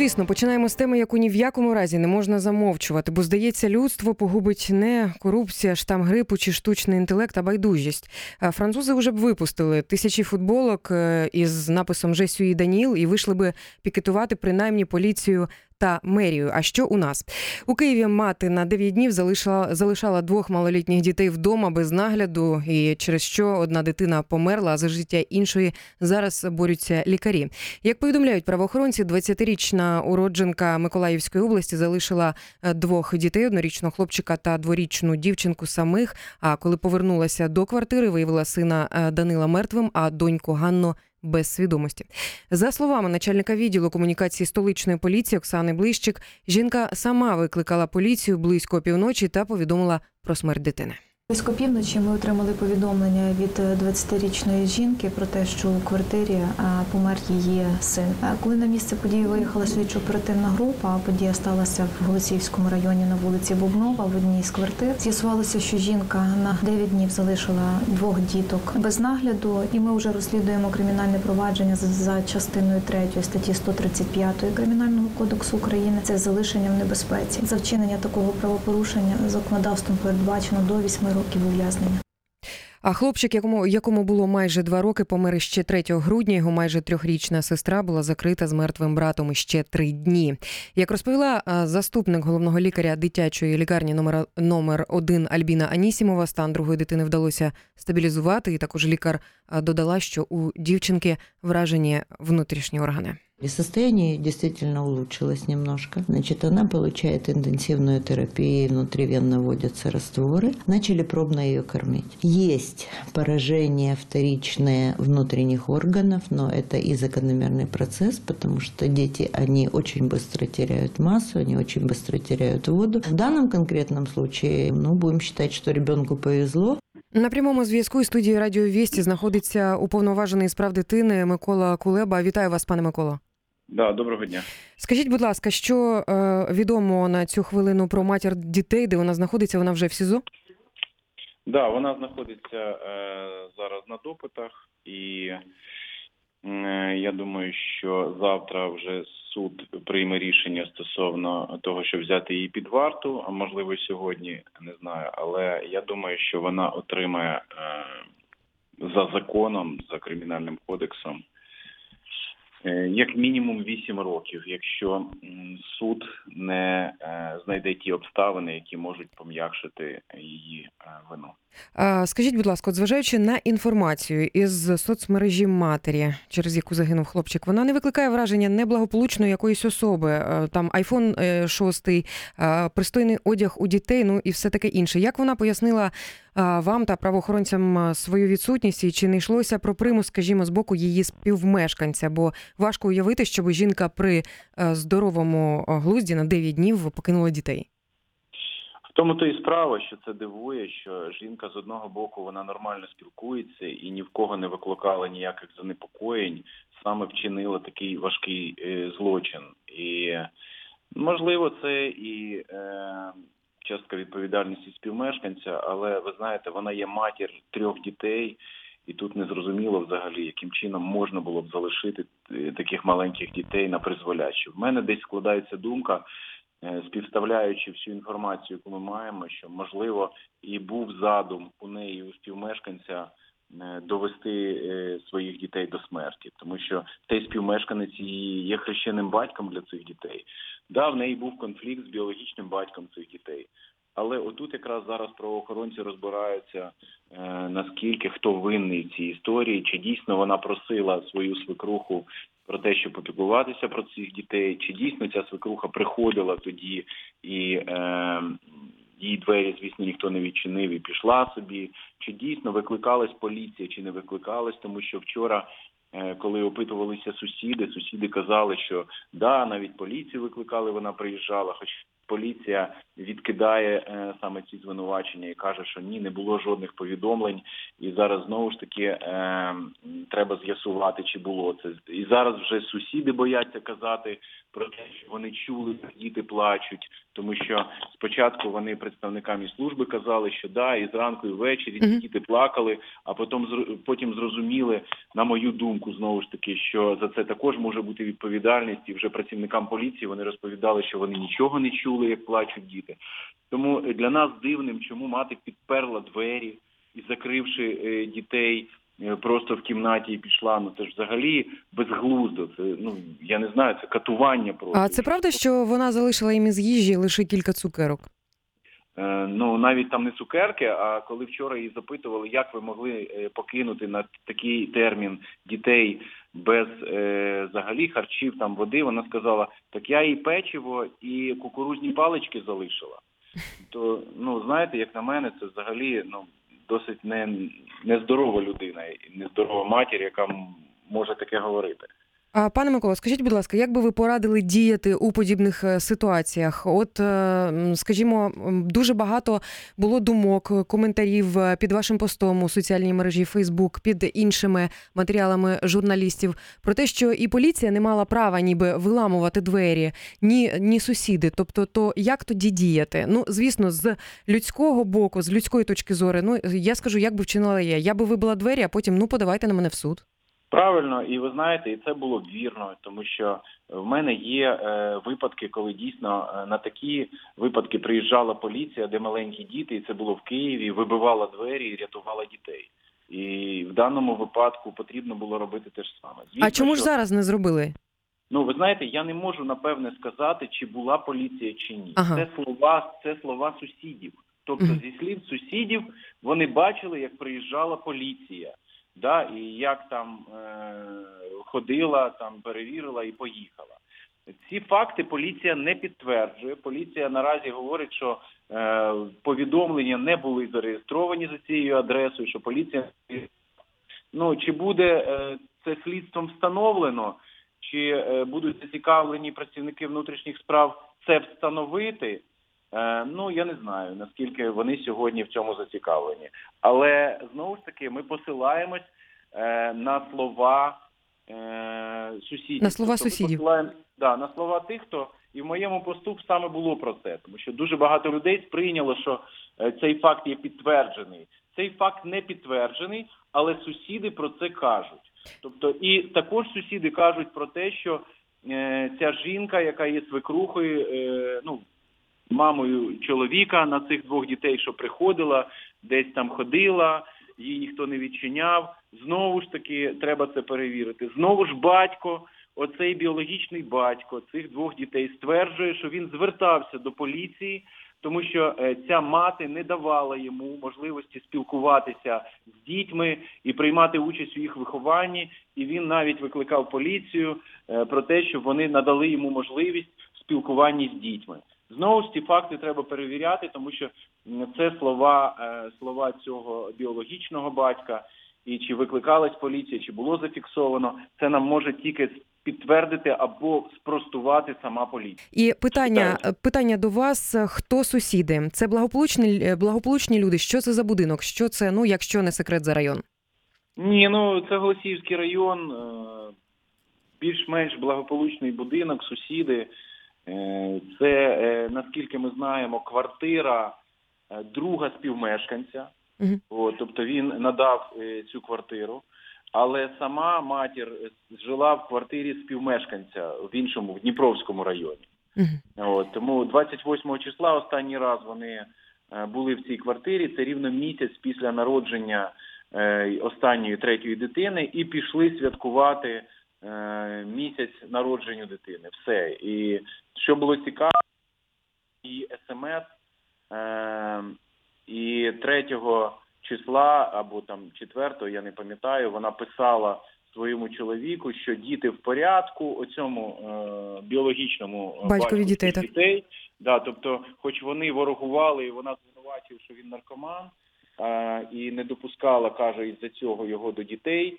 звісно, починаємо з теми, яку ні в якому разі не можна замовчувати, бо здається, людство погубить не корупція, штам грипу чи штучний інтелект, а байдужість. Французи вже б випустили тисячі футболок е, із написом Жесюї Даніл і вийшли би пікетувати принаймні поліцію. Та мерію. А що у нас у Києві? Мати на 9 днів залишила залишала двох малолітніх дітей вдома без нагляду, і через що одна дитина померла, а за життя іншої зараз борються лікарі. Як повідомляють правоохоронці, 20-річна уродженка Миколаївської області залишила е, двох дітей: однорічного хлопчика та дворічну дівчинку самих. А коли повернулася до квартири, виявила сина е, Данила мертвим, а доньку Ганну. Без свідомості за словами начальника відділу комунікації столичної поліції Оксани Блищик, жінка сама викликала поліцію близько півночі та повідомила про смерть дитини. Близько півночі ми отримали повідомлення від е, 20-річної жінки про те, що у квартирі е, помер її син. Е, Коли на місце події виїхала слідчо-оперативна група, подія сталася в Голосіївському районі на вулиці Бубнова в одній з квартир. З'ясувалося, що жінка на 9 днів залишила двох діток без нагляду, і ми вже розслідуємо кримінальне провадження за частиною 3 статті 135 Кримінального кодексу України. Це залишення в небезпеці. За вчинення такого правопорушення законодавством передбачено до 8 років ув'язнення. А хлопчик, якому якому було майже два роки, помер ще 3 грудня. Його майже трьохрічна сестра була закрита з мертвим братом ще три дні. Як розповіла заступник головного лікаря дитячої лікарні номер номер 1 Альбіна Анісімова, стан другої дитини вдалося стабілізувати. І також лікар додала, що у дівчинки вражені внутрішні органи. И состояние её действительно улучшилось немножко. Значит, она получает интенсивную терапию, внутривенно вводятся растворы. Начали пробно ее кормить. Есть поражение вторичное внутренних органов, но это и закономерный процесс, потому что дети, они очень быстро теряют массу, они очень быстро теряют воду. В данном конкретном случае, ну, будем считать, что ребенку повезло, На прямому зв'язку із студією Радіо Вісті знаходиться уповноважений з прав дитини Микола Кулеба. Вітаю вас, пане Миколо. Да, доброго дня. Скажіть, будь ласка, що е, відомо на цю хвилину про матір дітей, де вона знаходиться? Вона вже в СІЗО? Да, вона знаходиться е, зараз на допитах, і е, я думаю, що завтра вже суд прийме рішення стосовно того, щоб взяти її під варту, а можливо сьогодні, не знаю. Але я думаю, що вона отримає е, за законом, за кримінальним кодексом. Е, Як мінімум 8 років, якщо суд не е, знайде ті обставини, які можуть пом'якшити її е, вину. Скажіть, будь ласка, зважаючи на інформацію із соцмережі матері, через яку загинув хлопчик, вона не викликає враження неблагополучної якоїсь особи. Там айфон 6, пристойний одяг у дітей, ну і все таке інше. Як вона пояснила вам та правоохоронцям свою відсутність, і чи не йшлося про примус, скажімо, з боку її співмешканця? Бо важко уявити, щоб жінка при е, здоровому глузді на 9 днів покинула дітей. В тому то і справа, що це дивує, що жінка з одного боку вона нормально спілкується і ні в кого не викликала ніяких занепокоєнь, саме вчинила такий важкий е, злочин. І можливо, це і е, частка відповідальності співмешканця, але ви знаєте, вона є матір трьох дітей. І тут не зрозуміло взагалі, яким чином можна було б залишити е, таких маленьких дітей на призволяще. В мене десь складається думка, е, співставляючи всю інформацію, яку ми маємо, що можливо і був задум у неї у співмешканця довести е, своїх дітей до смерті, тому що цей співмешканець її є хрещеним батьком для цих дітей. Да, в неї був конфлікт з біологічним батьком цих дітей. Але отут якраз зараз правоохоронці розбираються, е, наскільки хто винний цій історії, чи дійсно вона просила свою свекруху про те, щоб попіклуватися про цих дітей, чи дійсно ця свекруха приходила тоді і е, її двері, звісно, ніхто не відчинив і пішла собі, чи дійсно викликалась поліція, чи не викликалась, тому що вчора. е, Коли опитувалися сусіди, сусіди казали, що да, навіть поліцію викликали, вона приїжджала, хоч поліція відкидає е, саме ці звинувачення і каже, що ні, не було жодних повідомлень, і зараз знову ж таки е, треба з'ясувати, чи було це. І зараз вже сусіди бояться казати про те, що вони чули, як діти плачуть, тому що спочатку вони представникам і служби казали, що да, і зранку, і ввечері Мгм. діти плакали, а потім потім зрозуміли, на мою думку, знову ж таки, що за це також може бути відповідальність, і вже працівникам поліції вони розповідали, що вони нічого не чули, як плачуть діти. Тому для нас дивним, чому мати підперла двері і закривши е, дітей. Е, Просто в кімнаті і пішла. Ну це ж взагалі безглуздо. Це ну я не знаю, це катування просто. А це правда, що вона залишила їм із їжі лише кілька цукерок? Е, Ну навіть там не цукерки. А коли вчора її запитували, як ви могли е, покинути на такий термін дітей без е, взагалі харчів, там води, вона сказала: так я і печиво, і кукурузні палички залишила. То ну знаєте, як на мене, це взагалі ну досить не нездорова людина, нездорова матір, яка може таке говорити. Пане Микола, скажіть, будь ласка, як би ви порадили діяти у подібних е, ситуаціях? От, е, скажімо, дуже багато було думок, коментарів е, під вашим постом у соціальній мережі Фейсбук, під іншими матеріалами журналістів про те, що і поліція не мала права ніби виламувати двері, ні, ні сусіди. Тобто, то як тоді діяти? Ну, звісно, з людського боку, з людської точки зору, ну я скажу, як би вчинила я. Я би вибила двері, а потім ну подавайте на мене в суд. Правильно, і ви знаєте, і це було вірно, тому що в мене є е, випадки, коли дійсно е, на такі випадки приїжджала поліція, де маленькі діти, і це було в Києві, вибивала двері і рятувала дітей. І в даному випадку потрібно було робити те ж саме. Звісно, А чому ж що- зараз не зробили? Ну, ви знаєте, я не можу напевне сказати, чи була поліція чи ні. Ага. Це слова, це слова сусідів. Тобто, зі слів сусідів, вони бачили, як приїжджала поліція, да, і як там е- ходила, там перевірила і поїхала. Ці факти поліція не підтверджує. Поліція наразі говорить, що е- повідомлення не були зареєстровані за цією адресою, що поліція ну чи буде е, це слідством встановлено, чи е, будуть зацікавлені працівники внутрішніх справ це встановити. Е, ну я не знаю наскільки вони сьогодні в цьому зацікавлені, але знову ж таки ми посилаємось е, на слова е, сусідів. На слова Тобто сусідів. посилаємо- да, на слова тих, хто і в моєму посту саме було про це, тому що дуже багато людей сприйняло, що цей факт є підтверджений. Цей факт не підтверджений, але сусіди про це кажуть. Тобто, і також сусіди кажуть про те, що е, ця жінка, яка є свекрухою, е, ну мамою чоловіка на цих двох дітей, що приходила, десь там ходила, її ніхто не відчиняв. Знову ж таки, треба це перевірити. Знову ж батько, оцей біологічний батько цих двох дітей стверджує, що він звертався до поліції, тому що е, ця мати не давала йому можливості спілкуватися з дітьми і приймати участь у їх вихованні. І він навіть викликав поліцію е, про те, щоб вони надали йому можливість в спілкуванні з дітьми. Знову ж ці факти треба перевіряти, тому що це слова, е, слова цього біологічного батька. І чи викликалась поліція, чи було зафіксовано, це нам може тільки підтвердити або спростувати сама поліція. І питання, Читаю. питання до вас: хто сусіди? Це благополучні е, благополучні люди. Що це за будинок? Що це? Ну, якщо не секрет за район? Ні, ну це Голосіївський район, е, більш-менш благополучний будинок, сусіди. Е, Це, е, наскільки ми знаємо, квартира е, друга співмешканця. От, тобто він надав цю квартиру, але сама матір жила в квартирі співмешканця в іншому, в Дніпровському районі. От, тому 28 числа останній раз вони були в цій квартирі. Це рівно місяць після народження останньої третьої дитини, і пішли святкувати місяць народженню дитини. Все. І що було цікаво, і смс е, і 3 числа або там 4, я не пам'ятаю, вона писала своєму чоловіку, що діти в порядку, оцьому е, біологічному е, Батькові дітей, дітей. Да, тобто, хоч вони ворогували, і вона звинувачив, що він наркоман, е, і не допускала, каже, із-за цього його до дітей.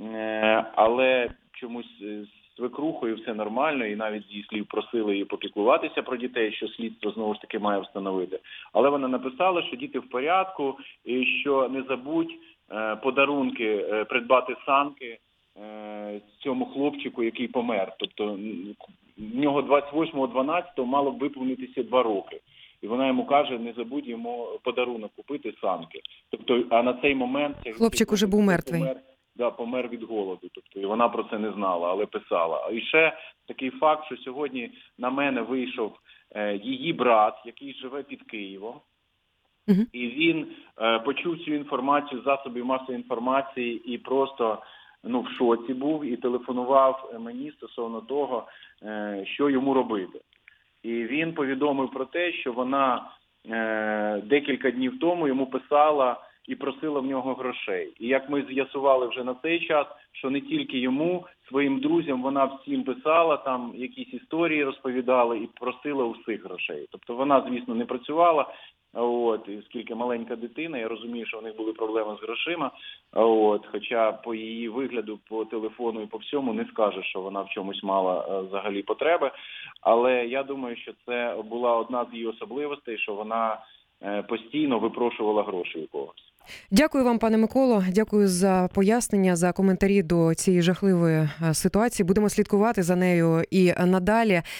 Е, але чомусь е, свекрухою все нормально, і навіть з її слів просили її попіклуватися про дітей, що слідство знову ж таки має встановити. Але вона написала, що діти в порядку, і що не забудь е, подарунки е, придбати санки цьому хлопчику, який помер. Тобто в нього 28.12 мало б виповнитися два роки. І вона йому каже: не забудь йому подарунок купити санки. Тобто, а на цей момент цей Хлопчик уже був мертвий. Помер, да, помер від голоду. Тобто, і вона про це не знала, але писала. І ще такий факт, що сьогодні на мене вийшов е, її брат, який живе під Києвом. Мгм. І він е, почув цю інформацію з засобів масової інформації і просто ну в шоці був і телефонував мені стосовно того, е, що йому робити. І він повідомив про те, що вона е, декілька днів тому йому писала і просила в нього грошей. І як ми з'ясували вже на цей час, що не тільки йому, своїм друзям вона всім писала, там якісь історії розповідала і просила усіх грошей. Тобто вона, звісно, не працювала. От, і оскільки маленька дитина, я розумію, що у них були проблеми з грошима. От, хоча по її вигляду, по телефону і по всьому не скажеш, що вона в чомусь мала е, взагалі потреби. Але я думаю, що це була одна з її особливостей, що вона е, постійно випрошувала гроші у когось. Дякую вам, пане Миколо. Дякую за пояснення, за коментарі до цієї жахливої е, ситуації. Будемо слідкувати за нею і надалі.